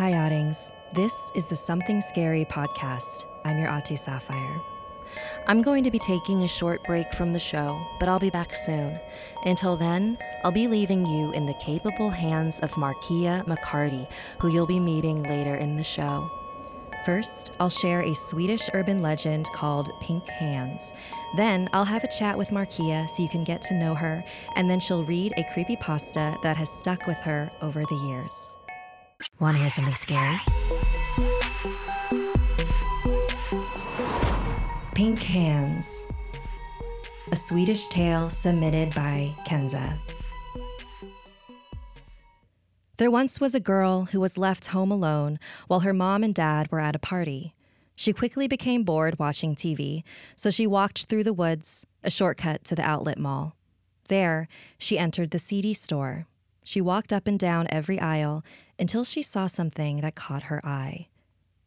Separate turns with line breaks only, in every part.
Hi, Oddings. This is the Something Scary podcast. I'm your Ate Sapphire.
I'm going to be taking a short break from the show, but I'll be back soon. Until then, I'll be leaving you in the capable hands of Markeia McCarty, who you'll be meeting later in the show.
First, I'll share a Swedish urban legend called Pink Hands. Then, I'll have a chat with Markeia so you can get to know her, and then she'll read a creepy pasta that has stuck with her over the years. Want to hear something scary? Pink Hands, a Swedish tale submitted by Kenza. There once was a girl who was left home alone while her mom and dad were at a party. She quickly became bored watching TV, so she walked through the woods, a shortcut to the outlet mall. There, she entered the CD store. She walked up and down every aisle until she saw something that caught her eye.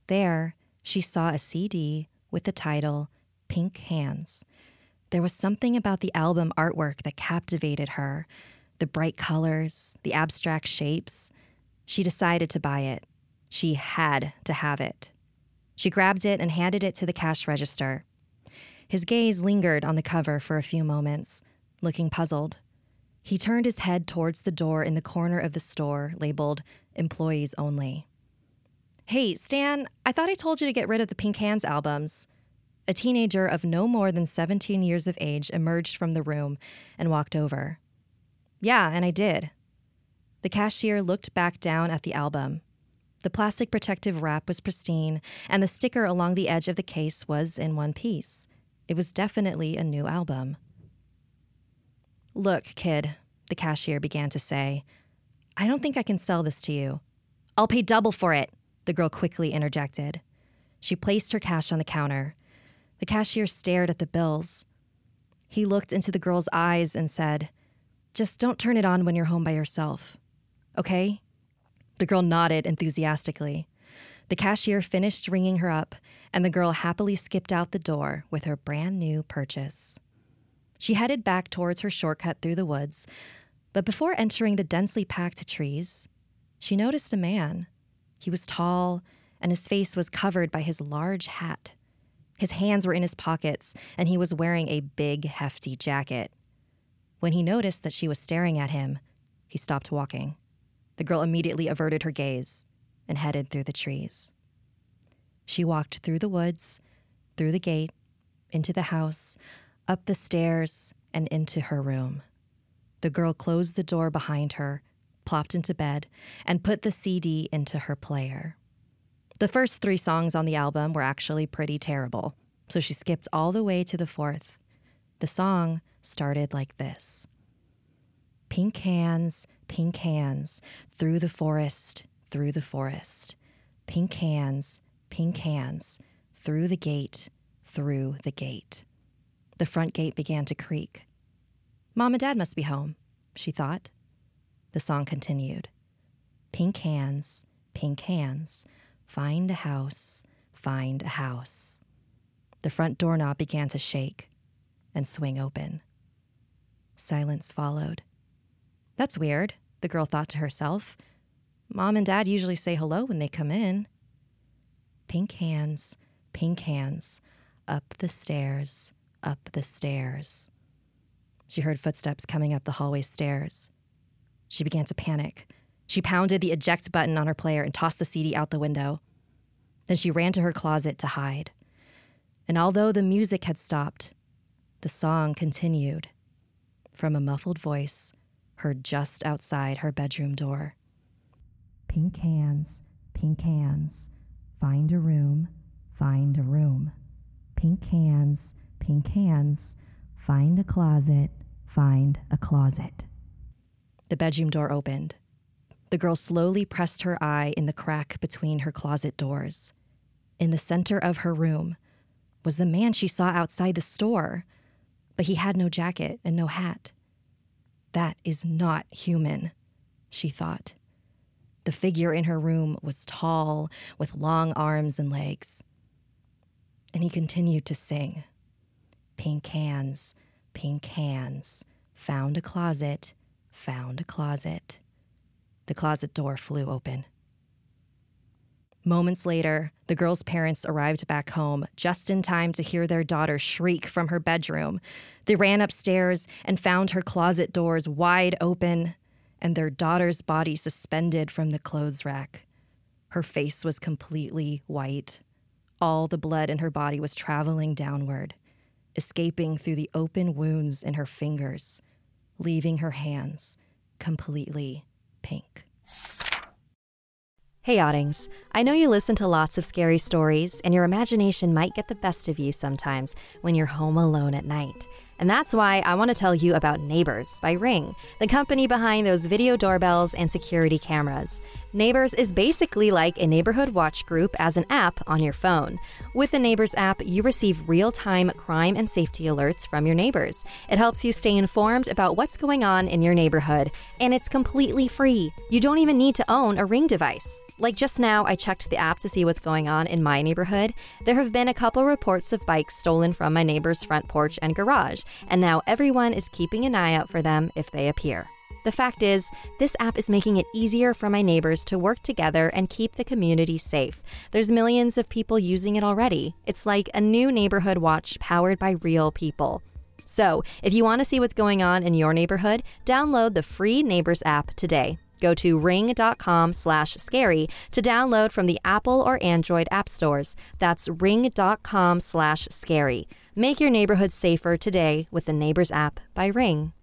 There, she saw a CD with the title Pink Hands. There was something about the album artwork that captivated her the bright colors, the abstract shapes. She decided to buy it. She had to have it. She grabbed it and handed it to the cash register. His gaze lingered on the cover for a few moments, looking puzzled. He turned his head towards the door in the corner of the store labeled Employees Only. Hey, Stan, I thought I told you to get rid of the Pink Hands albums. A teenager of no more than 17 years of age emerged from the room and walked over. Yeah, and I did. The cashier looked back down at the album. The plastic protective wrap was pristine, and the sticker along the edge of the case was in one piece. It was definitely a new album. Look, kid, the cashier began to say, I don't think I can sell this to you. I'll pay double for it, the girl quickly interjected. She placed her cash on the counter. The cashier stared at the bills. He looked into the girl's eyes and said, Just don't turn it on when you're home by yourself. Okay? The girl nodded enthusiastically. The cashier finished ringing her up, and the girl happily skipped out the door with her brand new purchase. She headed back towards her shortcut through the woods, but before entering the densely packed trees, she noticed a man. He was tall, and his face was covered by his large hat. His hands were in his pockets, and he was wearing a big, hefty jacket. When he noticed that she was staring at him, he stopped walking. The girl immediately averted her gaze and headed through the trees. She walked through the woods, through the gate, into the house, up the stairs, and into her room. The girl closed the door behind her, plopped into bed, and put the CD into her player. The first three songs on the album were actually pretty terrible, so she skipped all the way to the fourth. The song started like this Pink hands, pink hands, through the forest, through the forest. Pink hands, pink hands, through the gate, through the gate. The front gate began to creak. Mom and Dad must be home, she thought. The song continued Pink hands, pink hands, Find a house, find a house. The front doorknob began to shake and swing open. Silence followed. That's weird, the girl thought to herself. Mom and Dad usually say hello when they come in. Pink hands, pink hands, up the stairs, up the stairs. She heard footsteps coming up the hallway stairs. She began to panic. She pounded the eject button on her player and tossed the CD out the window. Then she ran to her closet to hide. And although the music had stopped, the song continued from a muffled voice heard just outside her bedroom door. Pink hands, pink hands, find a room, find a room. Pink hands, pink hands, find a closet, find a closet. The bedroom door opened. The girl slowly pressed her eye in the crack between her closet doors. In the center of her room was the man she saw outside the store, but he had no jacket and no hat. That is not human, she thought. The figure in her room was tall, with long arms and legs. And he continued to sing Pink hands, pink hands, found a closet, found a closet. The closet door flew open.
Moments later, the girl's parents arrived back home just in time to hear their daughter shriek from her bedroom. They ran upstairs and found her closet doors wide open and their daughter's body suspended from the clothes rack. Her face was completely white. All the blood in her body was traveling downward, escaping through the open wounds in her fingers, leaving her hands completely pink.
Hey, Oddings. I know you listen to lots of scary stories, and your imagination might get the best of you sometimes when you're home alone at night. And that's why I want to tell you about Neighbors by Ring, the company behind those video doorbells and security cameras. Neighbors is basically like a neighborhood watch group as an app on your phone. With the Neighbors app, you receive real time crime and safety alerts from your neighbors. It helps you stay informed about what's going on in your neighborhood, and it's completely free. You don't even need to own a Ring device. Like just now, I checked the app to see what's going on in my neighborhood. There have been a couple reports of bikes stolen from my neighbor's front porch and garage, and now everyone is keeping an eye out for them if they appear. The fact is, this app is making it easier for my neighbors to work together and keep the community safe. There's millions of people using it already. It's like a new neighborhood watch powered by real people. So, if you want to see what's going on in your neighborhood, download the free Neighbors app today. Go to ring.com slash scary to download from the Apple or Android app stores. That's ring.com slash scary. Make your neighborhood safer today with the Neighbors app by Ring.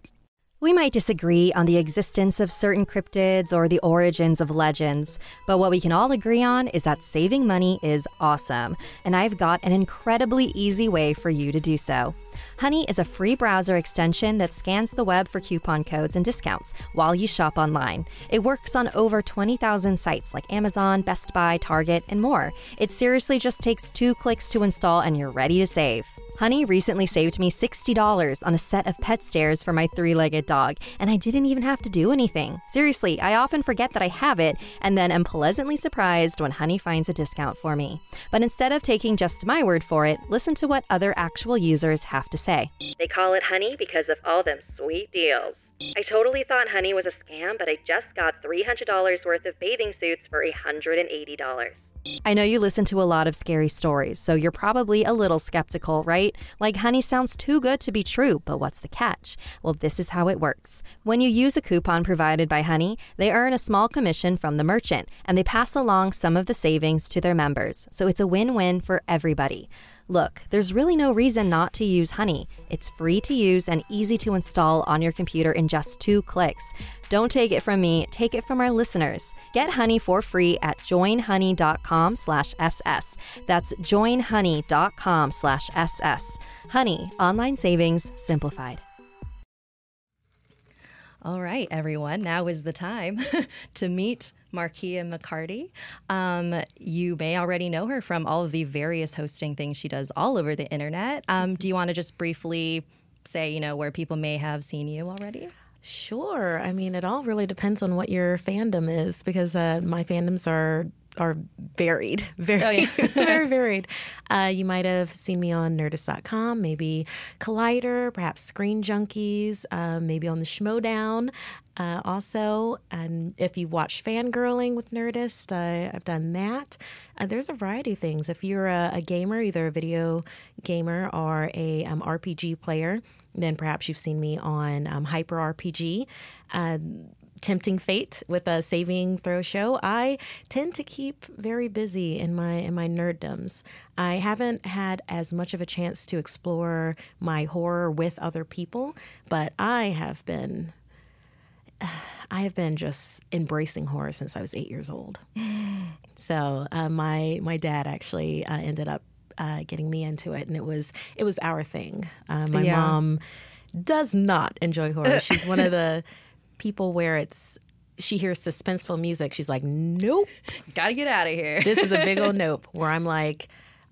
We might disagree on the existence of certain cryptids or the origins of legends, but what we can all agree on is that saving money is awesome, and I've got an incredibly easy way for you to do so. Honey is a free browser extension that scans the web for coupon codes and discounts while you shop online. It works on over 20,000 sites like Amazon, Best Buy, Target, and more. It seriously just takes two clicks to install and you're ready to save. Honey recently saved me $60 on a set of pet stairs for my three legged dog, and I didn't even have to do anything. Seriously, I often forget that I have it and then am pleasantly surprised when Honey finds a discount for me. But instead of taking just my word for it, listen to what other actual users have to say. They call it Honey because of all them sweet deals. I totally thought Honey was a scam, but I just got $300 worth of bathing suits for $180. I know you listen to a lot of scary stories, so you're probably a little skeptical, right? Like, honey sounds too good to be true, but what's the catch? Well, this is how it works. When you use a coupon provided by Honey, they earn a small commission from the merchant, and they pass along some of the savings to their members, so it's a win win for everybody. Look, there's really no reason not to use Honey. It's free to use and easy to install on your computer in just two clicks. Don't take it from me, take it from our listeners. Get Honey for free at joinhoney.com slash SS. That's joinhoney.com slash SS. Honey, online savings simplified.
All right, everyone, now is the time to meet Markeia McCarty. Um, you may already know her from all of the various hosting things she does all over the internet. Um, do you want to just briefly say, you know, where people may have seen you already?
Sure. I mean, it all really depends on what your fandom is because uh, my fandoms are are varied, very, oh, yeah. very varied. Uh, you might have seen me on Nerdist.com, maybe Collider, perhaps Screen Junkies, uh, maybe on the Schmoedown. Uh, also, and if you've watched Fangirling with Nerdist, uh, I've done that. Uh, there's a variety of things. If you're a, a gamer, either a video gamer or a um, RPG player, then perhaps you've seen me on um, Hyper RPG. Um, tempting fate with a saving throw show i tend to keep very busy in my in my nerddoms i haven't had as much of a chance to explore my horror with other people but i have been I have been just embracing horror since I was eight years old. so uh, my my dad actually uh, ended up uh, getting me into it, and it was it was our thing. Uh, my yeah. mom does not enjoy horror. She's one of the people where it's she hears suspenseful music. She's like, nope,
gotta get out of here.
this is a big old nope. Where I'm like.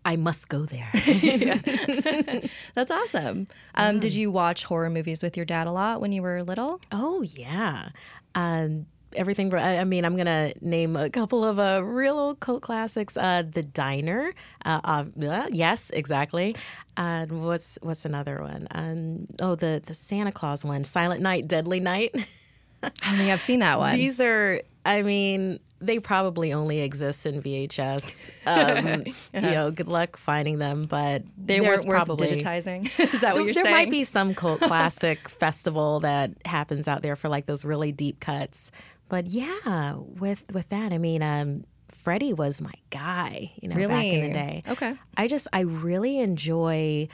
I must go there.
That's awesome. Um, Did you watch horror movies with your dad a lot when you were little?
Oh, yeah. Um, everything. I mean, I'm gonna name a couple of uh, real old cult classics. Uh, the Diner. Uh, uh yes, exactly. And what's what's another one? Um, oh, the the Santa Claus one. Silent Night, Deadly Night.
I think I've seen that one.
These are I mean, they probably only exist in VHS. Um, You know, good luck finding them, but
they weren't probably, worth digitizing. Is that what you're
there
saying?
There might be some cult classic festival that happens out there for like those really deep cuts. But yeah, with with that, I mean, um, Freddie was my guy. You know,
really?
back in the day.
Okay.
I just I really enjoy.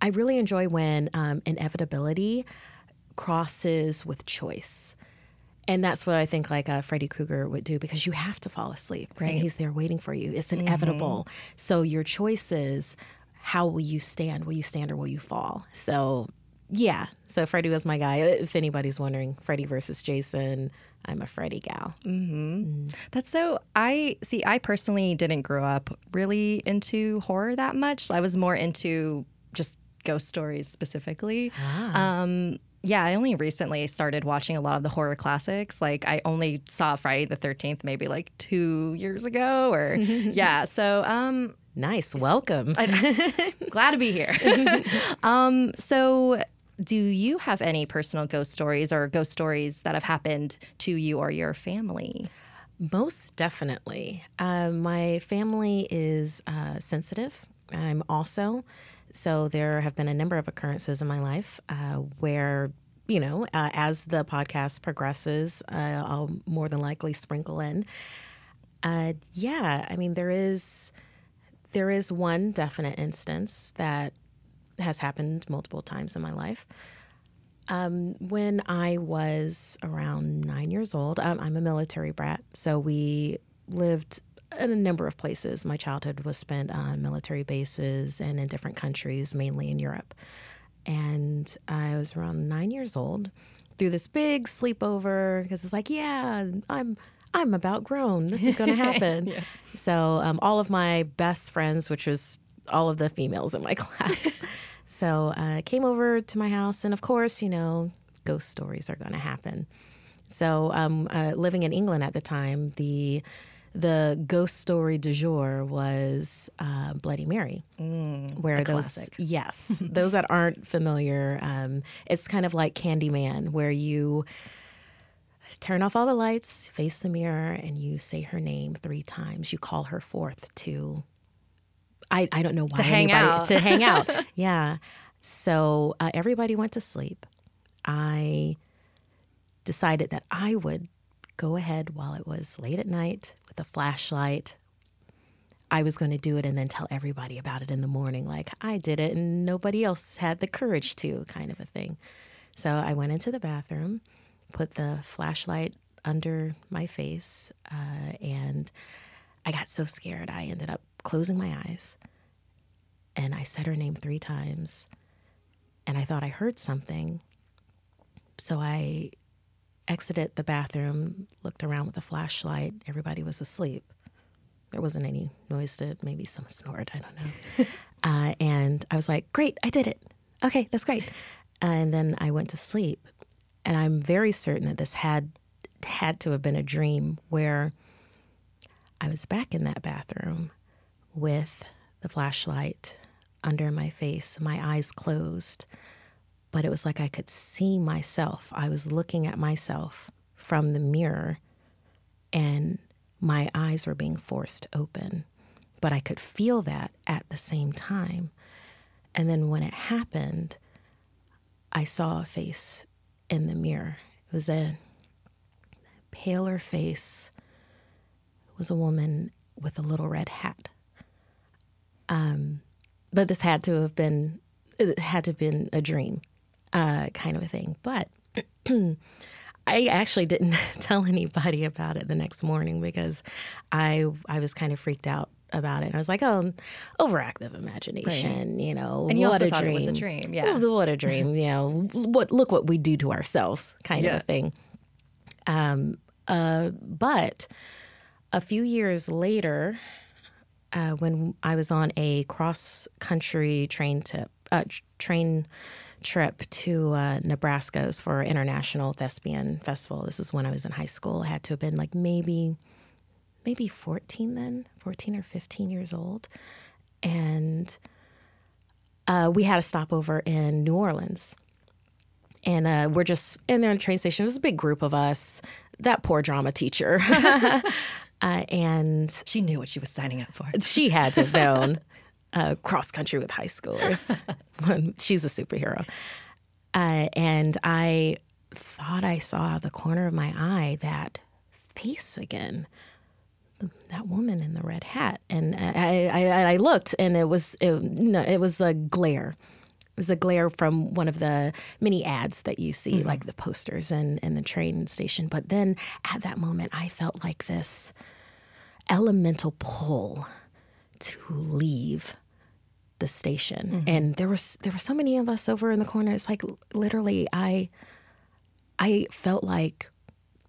I really enjoy when um, inevitability crosses with choice. And that's what I think like uh, Freddy Krueger would do because you have to fall asleep. Right. And he's there waiting for you. It's inevitable. Mm-hmm. So your choices, how will you stand? Will you stand or will you fall? So yeah. So Freddy was my guy. If anybody's wondering, Freddy versus Jason, I'm a Freddy gal.
Mm-hmm. Mm. That's so. I see. I personally didn't grow up really into horror that much. I was more into just ghost stories specifically. Ah. Um, yeah, I only recently started watching a lot of the horror classics. Like I only saw Friday the 13th maybe like 2 years ago or yeah. So um
nice. Welcome.
glad to be here. um so do you have any personal ghost stories or ghost stories that have happened to you or your family?
Most definitely. Uh, my family is uh, sensitive. I'm also. So there have been a number of occurrences in my life uh, where, you know, uh, as the podcast progresses, uh, I'll more than likely sprinkle in. Uh, yeah, I mean there is there is one definite instance that has happened multiple times in my life. Um, when I was around nine years old, um, I'm a military brat, so we lived in a number of places. My childhood was spent on military bases and in different countries, mainly in Europe. And I was around nine years old through this big sleepover because it's like, yeah, I'm I'm about grown. This is going to happen. yeah. So um, all of my best friends, which was all of the females in my class, so uh, came over to my house, and of course, you know, ghost stories are going to happen. So um, uh, living in England at the time, the the ghost story du jour was uh, Bloody Mary,
mm,
where those
classic.
yes, those that aren't familiar, um, it's kind of like Candyman, where you turn off all the lights, face the mirror, and you say her name three times. You call her forth to. I, I don't know why
to hang
anybody,
out
to hang out yeah so uh, everybody went to sleep I decided that I would go ahead while it was late at night with a flashlight. I was going to do it and then tell everybody about it in the morning, like I did it and nobody else had the courage to, kind of a thing. So I went into the bathroom, put the flashlight under my face, uh, and I got so scared I ended up closing my eyes. And I said her name three times, and I thought I heard something. So I exited the bathroom, looked around with a flashlight. Everybody was asleep. There wasn't any noise to maybe some snored. I don't know. uh, and I was like, great, I did it. Okay, that's great. Uh, and then I went to sleep. And I'm very certain that this had had to have been a dream where I was back in that bathroom with the flashlight under my face, my eyes closed but it was like I could see myself. I was looking at myself from the mirror, and my eyes were being forced open. But I could feel that at the same time. And then when it happened, I saw a face in the mirror. It was a paler face. It was a woman with a little red hat. Um, but this had to have been it had to have been a dream uh, kind of a thing. But I actually didn't tell anybody about it the next morning because I I was kind of freaked out about it. And I was like, oh, overactive imagination, right. you know.
And you
what
also
a
thought
dream.
it was a dream, yeah.
What a dream, you know. What look what we do to ourselves, kind yeah. of a thing. Um, uh, but a few years later, uh, when I was on a cross country train tip, uh, train trip to uh, Nebraska's for International Thespian Festival. This was when I was in high school. I had to have been like maybe, maybe 14 then, 14 or 15 years old. And uh, we had a stopover in New Orleans. And uh, we're just in there in the train station. It was a big group of us. that poor drama teacher. uh, and
she knew what she was signing up for.
She had to have known uh, cross country with high schoolers. She's a superhero. Uh, and I thought I saw the corner of my eye that face again. That woman in the red hat, and I, I, I looked, and it was it, no, it was a glare. It was a glare from one of the many ads that you see, mm-hmm. like the posters and, and the train station. But then at that moment, I felt like this elemental pull to leave the station. Mm-hmm. And there was there were so many of us over in the corner. It's like literally I I felt like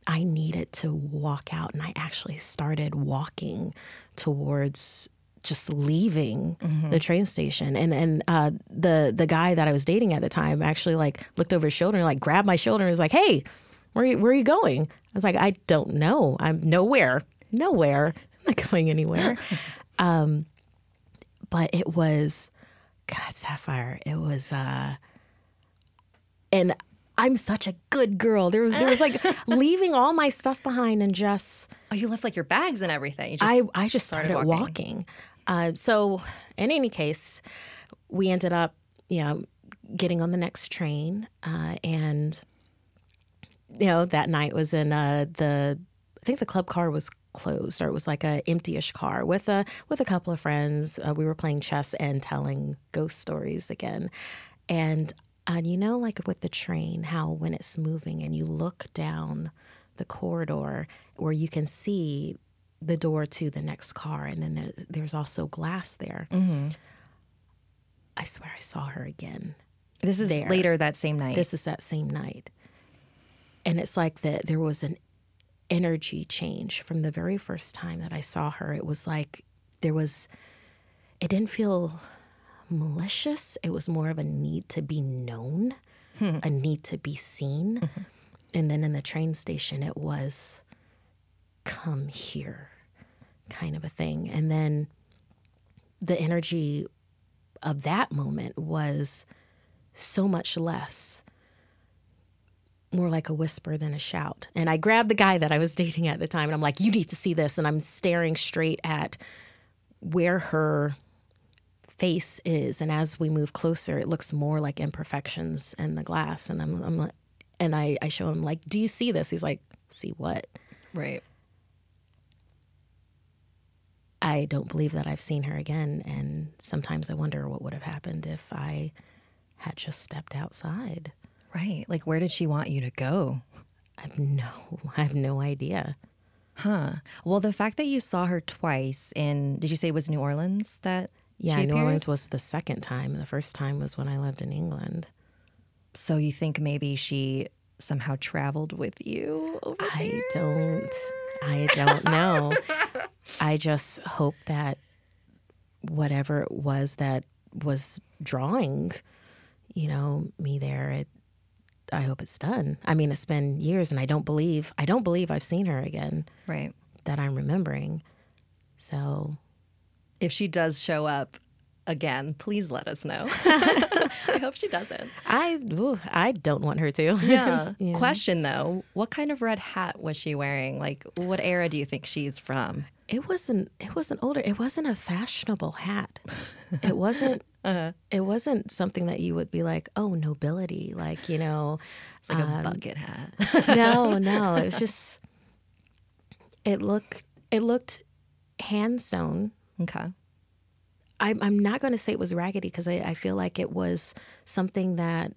I needed to walk out and I actually started walking towards just leaving mm-hmm. the train station and and uh, the the guy that I was dating at the time actually like looked over his shoulder and like grabbed my shoulder and was like hey where are you, where are you going I was like I don't know I'm nowhere nowhere I'm not going anywhere um, but it was God Sapphire. It was uh and I'm such a good girl. There was there was like leaving all my stuff behind and just
Oh, you left like your bags and everything.
I I just started, started walking. walking. Uh, so in any case, we ended up, you know, getting on the next train, uh, and you know that night was in uh, the I think the club car was closed or it was like a empty-ish car with a with a couple of friends. Uh, we were playing chess and telling ghost stories again. And and uh, you know like with the train how when it's moving and you look down the corridor where you can see the door to the next car and then there, there's also glass there. Mm-hmm. i swear i saw her again
this is there. later that same night.
This is that same night. And it's like that there was an energy change from the very first time that I saw her. It was like there was, it didn't feel malicious. It was more of a need to be known, hmm. a need to be seen. Mm-hmm. And then in the train station, it was, come here kind of a thing. And then the energy of that moment was so much less more like a whisper than a shout. And I grabbed the guy that I was dating at the time and I'm like, you need to see this. And I'm staring straight at where her face is. And as we move closer, it looks more like imperfections in the glass. And I'm, I'm and I, I show him like, do you see this? He's like, see what?
Right.
I don't believe that I've seen her again. And sometimes I wonder what would have happened if I had just stepped outside.
Right. Like, where did she want you to go?
I have no, I have no idea.
Huh. Well, the fact that you saw her twice in, did you say it was New Orleans that?
Yeah, New Orleans was the second time. The first time was when I lived in England.
So you think maybe she somehow traveled with you over
I there? don't. I don't know. I just hope that whatever it was that was drawing, you know, me there, it I hope it's done. I mean, it's been years, and I don't believe I don't believe I've seen her again.
Right.
That I'm remembering. So,
if she does show up again, please let us know. I hope she doesn't.
I ooh, I don't want her to.
Yeah. yeah. Question though, what kind of red hat was she wearing? Like, what era do you think she's from?
It wasn't. It wasn't older. It wasn't a fashionable hat. It wasn't. Uh-huh. It wasn't something that you would be like, oh, nobility, like you know,
it's like um, a bucket hat.
no, no, it was just. It looked. It looked hand sewn.
Okay.
I'm, I'm not going to say it was raggedy because I, I feel like it was something that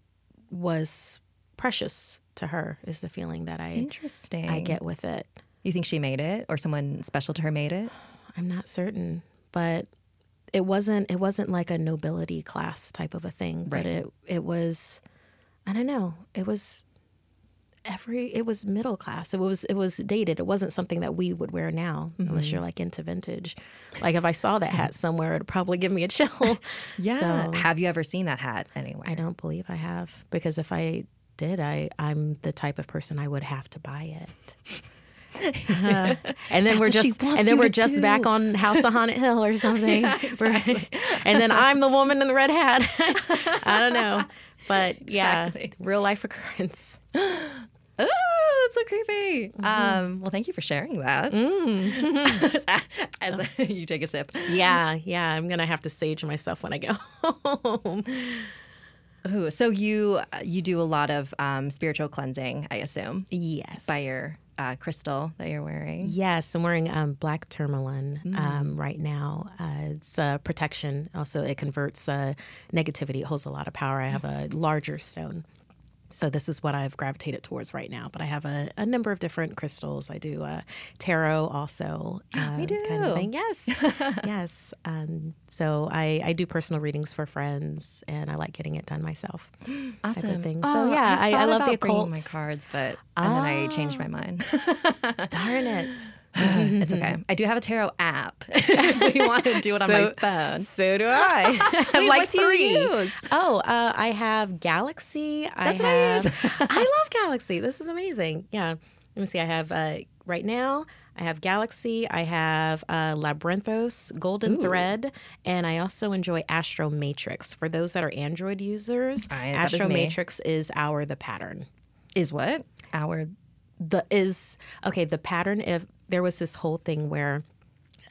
was precious to her. Is the feeling that I
interesting
I get with it.
You think she made it, or someone special to her made it?
I'm not certain, but it wasn't it wasn't like a nobility class type of a thing, right. but it it was I don't know. It was every it was middle class. It was it was dated. It wasn't something that we would wear now mm-hmm. unless you're like into vintage. Like if I saw that hat somewhere, it'd probably give me a chill.
yeah. So, have you ever seen that hat anywhere?
I don't believe I have because if I did, I I'm the type of person I would have to buy it. Uh, and then we're just and then we're just do. back on House of Haunted Hill or something. Yeah, exactly. and then I'm the woman in the red hat. I don't know. But exactly. yeah, real life occurrence.
Ooh, that's so creepy. Mm-hmm. Um, well, thank you for sharing that. Mm. as, as a, you take a sip.
Yeah, yeah. I'm gonna have to sage myself when I go home.
Ooh, so you you do a lot of um, spiritual cleansing, I assume.
Yes.
By your uh, crystal that you're wearing.
Yes, I'm wearing um, black tourmaline mm. um, right now. Uh, it's uh, protection. Also, it converts uh, negativity. It holds a lot of power. I have a larger stone so this is what I've gravitated towards right now. But I have a, a number of different crystals. I do uh, tarot also.
Uh, Me do.
Kind of thing. Yes, yes. Um, so I, I do personal readings for friends, and I like getting it done myself.
Awesome.
Thing. Oh, so yeah, I, I, I love the occult.
My cards, but and then I changed my mind.
Darn it.
it's okay. I do have a tarot app if you want to do it on my phone.
So do I. I
have like three.
Oh, uh, I have Galaxy.
That's
I
what
have,
I use.
I love Galaxy. This is amazing. Yeah. Let me see. I have uh, right now. I have Galaxy. I have uh, Labyrinthos, Golden Ooh. Thread, and I also enjoy Astro Matrix. For those that are Android users, Astro Matrix is our the pattern.
Is what our
the is okay. The pattern if there was this whole thing where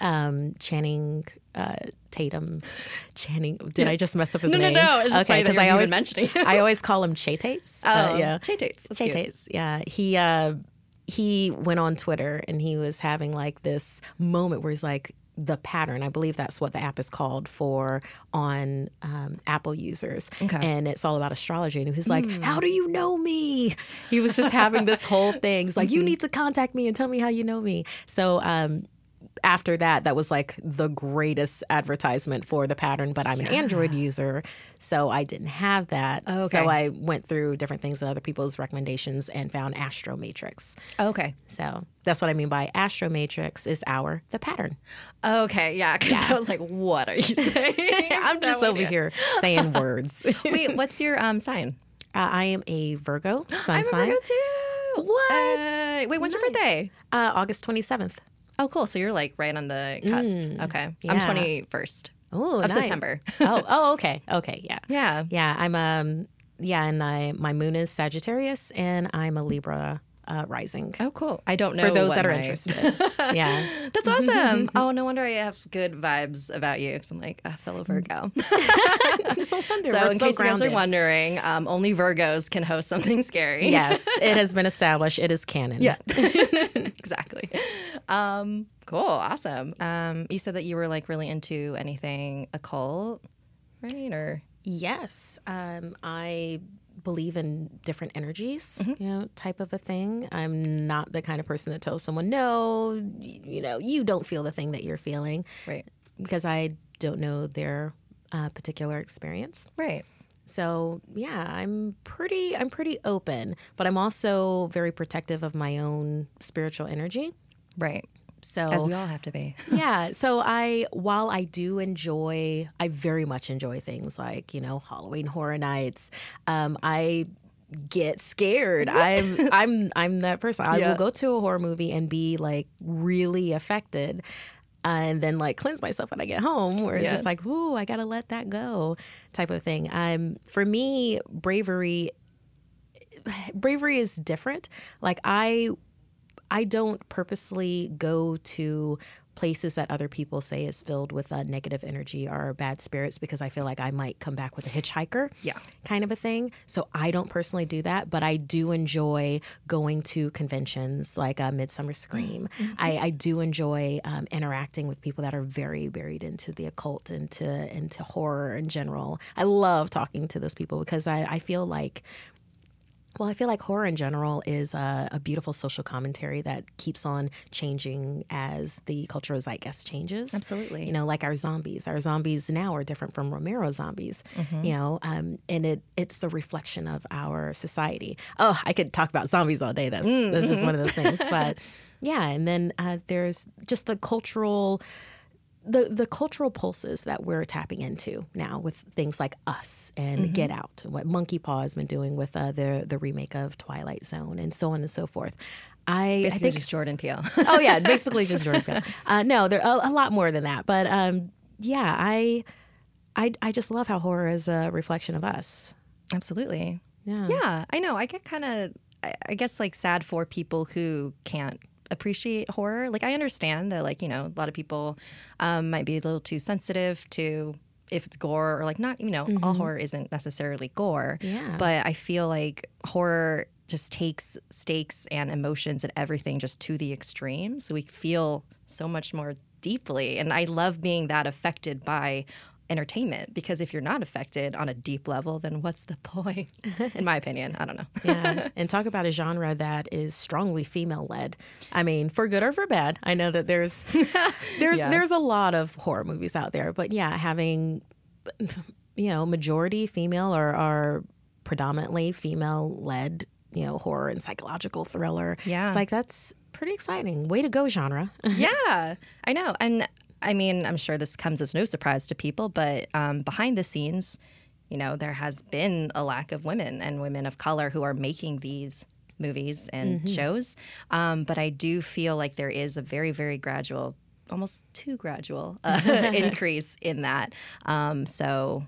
um, Channing uh, Tatum, Channing. Did I just mess up his
no,
name?
No, no, no.
okay,
because I always mentioning.
I always call him Che Tates.
Oh, uh, yeah, Che Tates.
Che Tates. Yeah, he. Uh, he went on Twitter and he was having like this moment where he's like, the pattern. I believe that's what the app is called for on um, Apple users.
Okay.
And it's all about astrology. And he's like, mm. How do you know me? He was just having this whole thing. He's like, You need to contact me and tell me how you know me. So, um, after that, that was like the greatest advertisement for the pattern. But I'm yeah. an Android user, so I didn't have that.
Oh, okay.
So I went through different things and other people's recommendations and found Astro Matrix.
Okay.
So that's what I mean by Astro Matrix is our the pattern.
Okay, yeah. Because yeah. I was like, what are you saying?
I'm just no over idea. here saying words.
Wait, what's your um, sign?
Uh, I am a Virgo sun
I'm
sign.
a Virgo too.
What?
Uh, wait, when's nice. your birthday?
Uh, August 27th.
Oh, cool. So you're like right on the cusp. Mm, okay. Yeah. I'm 21st.
Oh,
of
nice.
September.
oh, oh, okay. Okay. Yeah.
Yeah.
Yeah. I'm um yeah, and I my moon is Sagittarius and I'm a Libra uh, rising.
Oh, cool. I don't know.
For those that are
my...
interested. yeah.
That's awesome. oh, no wonder I have good vibes about you because I'm like a fellow Virgo.
no wonder.
So,
We're
in
so
case
grounded.
you guys are wondering, um, only Virgos can host something scary.
yes, it has been established. It is canon.
Yeah. exactly. Um, cool. Awesome. Um, you said that you were like really into anything occult, right? Or
yes, um, I believe in different energies, mm-hmm. you know, type of a thing. I'm not the kind of person that tells someone, no, you know, you don't feel the thing that you're feeling.
Right.
Because I don't know their uh, particular experience.
Right.
So yeah, I'm pretty I'm pretty open, but I'm also very protective of my own spiritual energy.
Right.
So
as we all have to be.
yeah. So I while I do enjoy I very much enjoy things like, you know, Halloween horror nights. Um, I get scared. I'm I'm I'm that person. I
Yeah.
will go to a horror movie and be like really affected. and then like cleanse myself when I get home, where it's
Yeah.
just like, ooh, I gotta let that go, type of thing. Um, for me, bravery, bravery is different. Like I I don't purposely go to places that other people say is filled with uh, negative energy or bad spirits because I feel like I might come back with a hitchhiker.
Yeah.
Kind of a thing. So I don't personally do that, but I do enjoy going to conventions like uh, Midsummer Scream. I, I do enjoy um, interacting with people that are very buried into the occult, into into horror in general. I love talking to those people because I, I feel like well, I feel like horror in general is a, a beautiful social commentary that keeps on changing as the cultural zeitgeist changes.
Absolutely.
You know, like our zombies. Our zombies now are different from Romero zombies. You know, um, and it it's a reflection of our society. Oh, I could talk about zombies all day. That's that's just one of those things. But yeah, and then uh, there's just the cultural the the cultural pulses that we're tapping into now with things like Us and Get Out, and what Monkey Paw has been doing with uh, the the remake of Twilight Zone, and so on and so forth. I,
Basically,
I think
just Jordan Peele.
oh yeah, basically just Jordan Peele. Uh, no, there a, a lot more than that, but um, yeah, I, I I just love how horror is a reflection of us.
Absolutely.
Yeah.
Yeah, I know. I get kind of I guess like sad for people who can't appreciate horror. Like I understand that like you know a lot of people um, might be a little too sensitive to if it's gore or like not you know mm-hmm. all horror isn't necessarily gore.
Yeah.
But I feel like horror just takes stakes and emotions and everything just to the extreme. So we feel so much more deeply. And I love being that affected by entertainment because if you're not affected on a deep level, then what's the point? In my opinion, I don't know.
yeah, and talk about a genre that is strongly female led. I mean, for good or for bad. I know that there's there's yeah. there's a lot of horror movies out there, but yeah, having you know majority female or are predominantly female led you know horror and psychological thriller.
Yeah,
it's like that's pretty exciting. Way to go, genre.
yeah, I know, and I mean, I'm sure this comes as no surprise to people, but um, behind the scenes, you know, there has been a lack of women and women of color who are making these movies and mm-hmm. shows. Um, but I do feel like there is a very, very gradual, almost too gradual uh, increase in that. Um, so,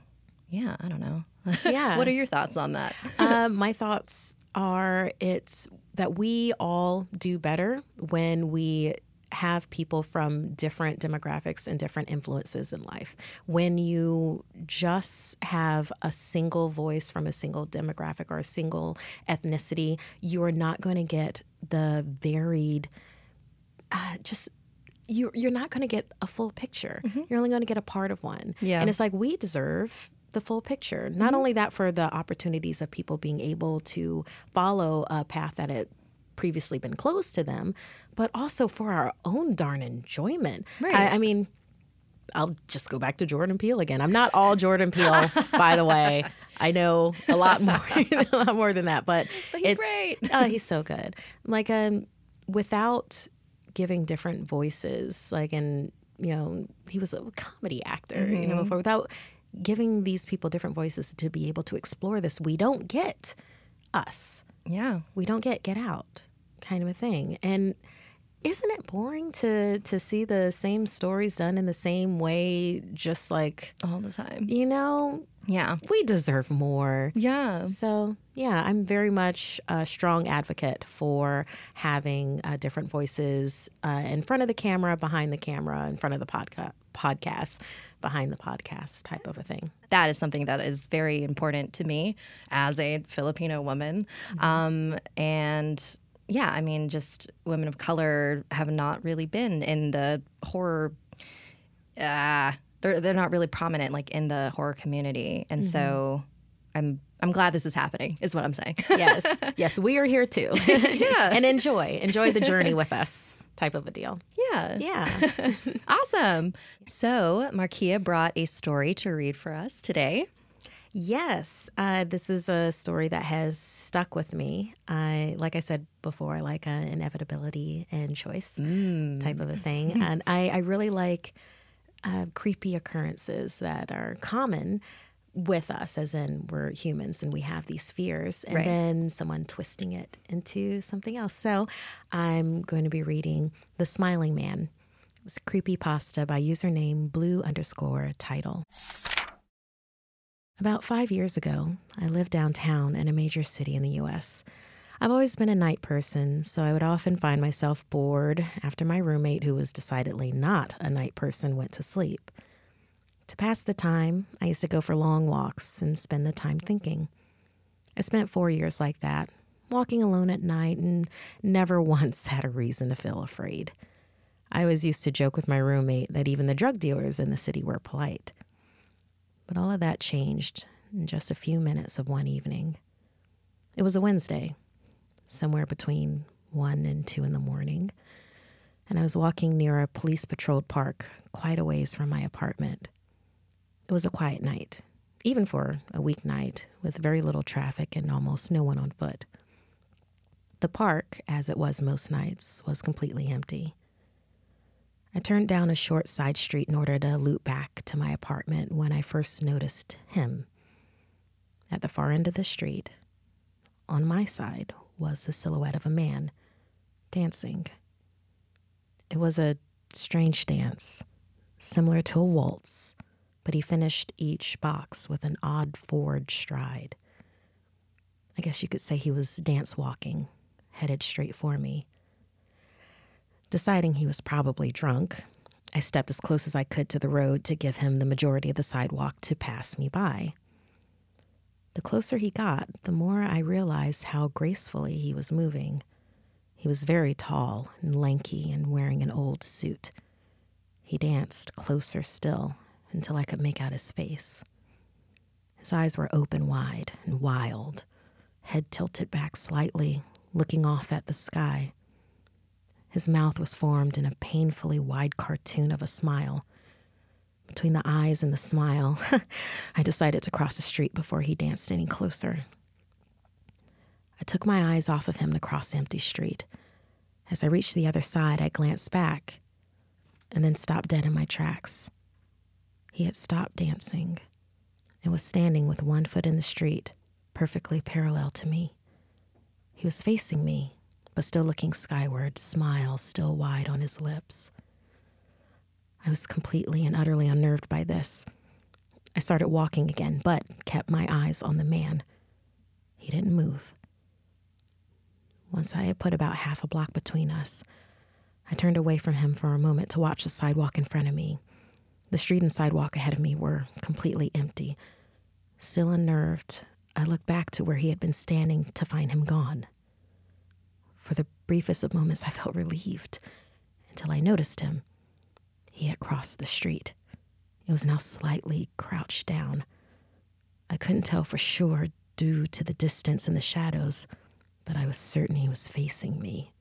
yeah, I don't know.
Yeah.
what are your thoughts on that?
uh, my thoughts are it's that we all do better when we have people from different demographics and different influences in life. When you just have a single voice from a single demographic or a single ethnicity, you are not going to get the varied, uh, just you're, you're not going to get a full picture. Mm-hmm. You're only going to get a part of one.
Yeah.
And it's like we deserve the full picture. Not mm-hmm. only that, for the opportunities of people being able to follow a path that it previously been closed to them, but also for our own darn enjoyment.
Right.
I, I mean, I'll just go back to Jordan Peele again. I'm not all Jordan Peele, by the way. I know a lot more, a lot more than that, but,
but he's great.
oh, he's so good. Like, um, without giving different voices, like, and you know, he was a comedy actor, mm-hmm. you know, mm-hmm. before without giving these people different voices to be able to explore this, we don't get us.
Yeah,
we don't get Get Out kind of a thing. And isn't it boring to to see the same stories done in the same way just like
all the time.
you know?
Yeah.
We deserve more.
Yeah.
So yeah i'm very much a strong advocate for having uh, different voices uh, in front of the camera behind the camera in front of the podcast podcast behind the podcast type of a thing.
That is something that is very important to me as a filipino woman. Mm-hmm. um, and yeah, I mean, just women of color have not really been in the horror. Uh, they're they're not really prominent like in the horror community, and mm-hmm. so I'm I'm glad this is happening. Is what I'm saying.
yes, yes, we are here too.
yeah,
and enjoy enjoy the journey with us. Type of a deal.
Yeah.
Yeah.
awesome. So, Markeia brought a story to read for us today.
Yes, uh, this is a story that has stuck with me. I, like I said before, I like an inevitability and choice
mm.
type of a thing, and I, I really like uh, creepy occurrences that are common with us, as in we're humans and we have these fears, and
right.
then someone twisting it into something else. So, I'm going to be reading "The Smiling Man." It's creepy pasta by username blue underscore tidal. About five years ago, I lived downtown in a major city in the US. I've always been a night person, so I would often find myself bored after my roommate, who was decidedly not a night person, went to sleep. To pass the time, I used to go for long walks and spend the time thinking. I spent four years like that, walking alone at night and never once had a reason to feel afraid. I always used to joke with my roommate that even the drug dealers in the city were polite. But all of that changed in just a few minutes of one evening. It was a Wednesday, somewhere between 1 and 2 in the morning, and I was walking near a police patrolled park quite a ways from my apartment. It was a quiet night, even for a weeknight, with very little traffic and almost no one on foot. The park, as it was most nights, was completely empty. I turned down a short side street in order to loop back to my apartment when I first noticed him. At the far end of the street, on my side, was the silhouette of a man dancing. It was a strange dance, similar to a waltz, but he finished each box with an odd forward stride. I guess you could say he was dance walking, headed straight for me. Deciding he was probably drunk, I stepped as close as I could to the road to give him the majority of the sidewalk to pass me by. The closer he got, the more I realized how gracefully he was moving. He was very tall and lanky and wearing an old suit. He danced closer still until I could make out his face. His eyes were open wide and wild, head tilted back slightly, looking off at the sky. His mouth was formed in a painfully wide cartoon of a smile. Between the eyes and the smile, I decided to cross the street before he danced any closer. I took my eyes off of him to cross the empty street. As I reached the other side, I glanced back and then stopped dead in my tracks. He had stopped dancing and was standing with one foot in the street, perfectly parallel to me. He was facing me, but still looking skyward, smile still wide on his lips. I was completely and utterly unnerved by this. I started walking again, but kept my eyes on the man. He didn't move. Once I had put about half a block between us, I turned away from him for a moment to watch the sidewalk in front of me. The street and sidewalk ahead of me were completely empty. Still unnerved, I looked back to where he had been standing to find him gone. For the briefest of moments, I felt relieved until I noticed him. He had crossed the street. It was now slightly crouched down. I couldn't tell for sure due to the distance and the shadows, but I was certain he was facing me.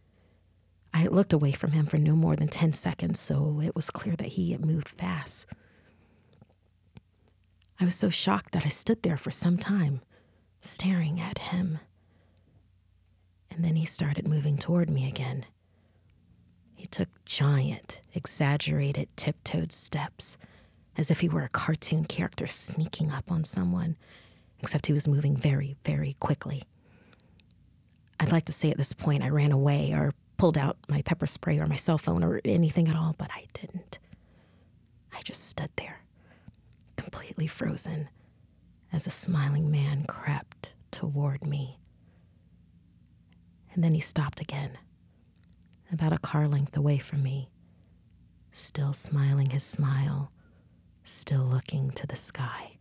I had looked away from him for no more than 10 seconds, so it was clear that he had moved fast. I was so shocked that I stood there for some time, staring at him and then he started moving toward me again. He took giant, exaggerated, tiptoed steps, as if he were a cartoon character sneaking up on someone, except he was moving very, very quickly. I'd like to say at this point I ran away or pulled out my pepper spray or my cell phone or anything at all, but I didn't. I just stood there, completely frozen, as a smiling man crept toward me and then he stopped again, about a car length away from me, still smiling his smile, still looking to the sky.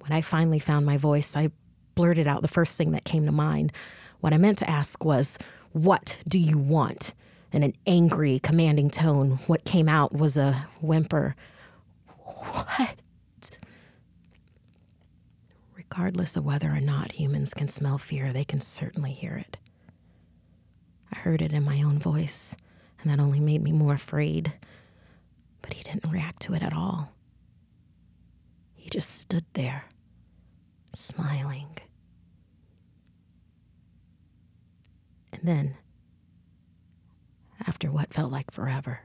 When I finally found my voice, I blurted out the first thing that came to mind. What I meant to ask was, What do you want? In an angry, commanding tone, what came out was a whimper. What? Regardless of whether or not humans can smell fear, they can certainly hear it. I heard it in my own voice, and that only made me more afraid. But he didn't react to it at all. He just stood there, smiling. And then, after what felt like forever,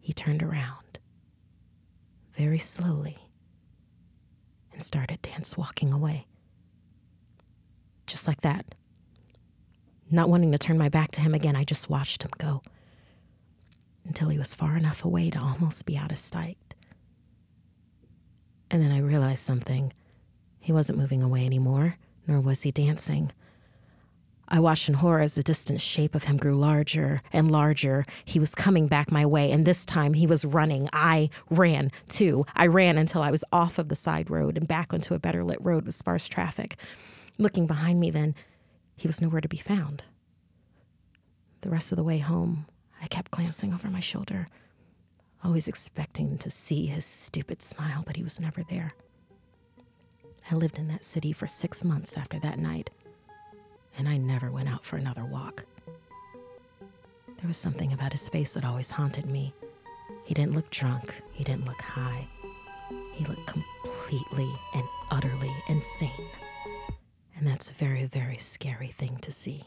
he turned around, very slowly started dance walking away. Just like that. Not wanting to turn my back to him again, I just watched him go until he was far enough away to almost be out of sight. And then I realized something. He wasn't moving away anymore, nor was he dancing. I watched in horror as the distant shape of him grew larger and larger. He was coming back my way, and this time he was running. I ran too. I ran until I was off of the side road and back onto a better lit road with sparse traffic. Looking behind me, then, he was nowhere to be found. The rest of the way home, I kept glancing over my shoulder, always expecting to see his stupid smile, but he was never there. I lived in that city for six months after that night and I never went out for another walk. There was something about his face that always haunted me. He didn't look drunk, he didn't look high. He looked completely and utterly insane. And that's a very, very scary thing to see.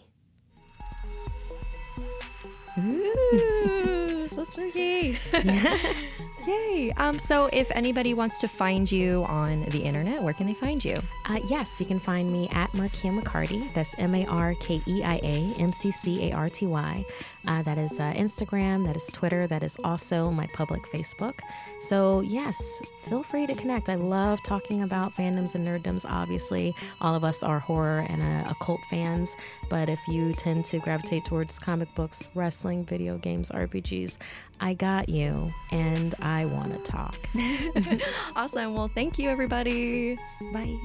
So spooky. Yay. Um, so, if anybody wants to find you on the internet, where can they find you?
Uh, yes, you can find me at Markeia McCarty. That's M A R K E I A M C C A R T Y. Uh, that is uh, Instagram, that is Twitter, that is also my public Facebook. So, yes, feel free to connect. I love talking about fandoms and nerddoms. Obviously, all of us are horror and uh, occult fans, but if you tend to gravitate towards comic books, wrestling, video games, RPGs, I got you and I want to talk.
awesome. Well, thank you, everybody.
Bye.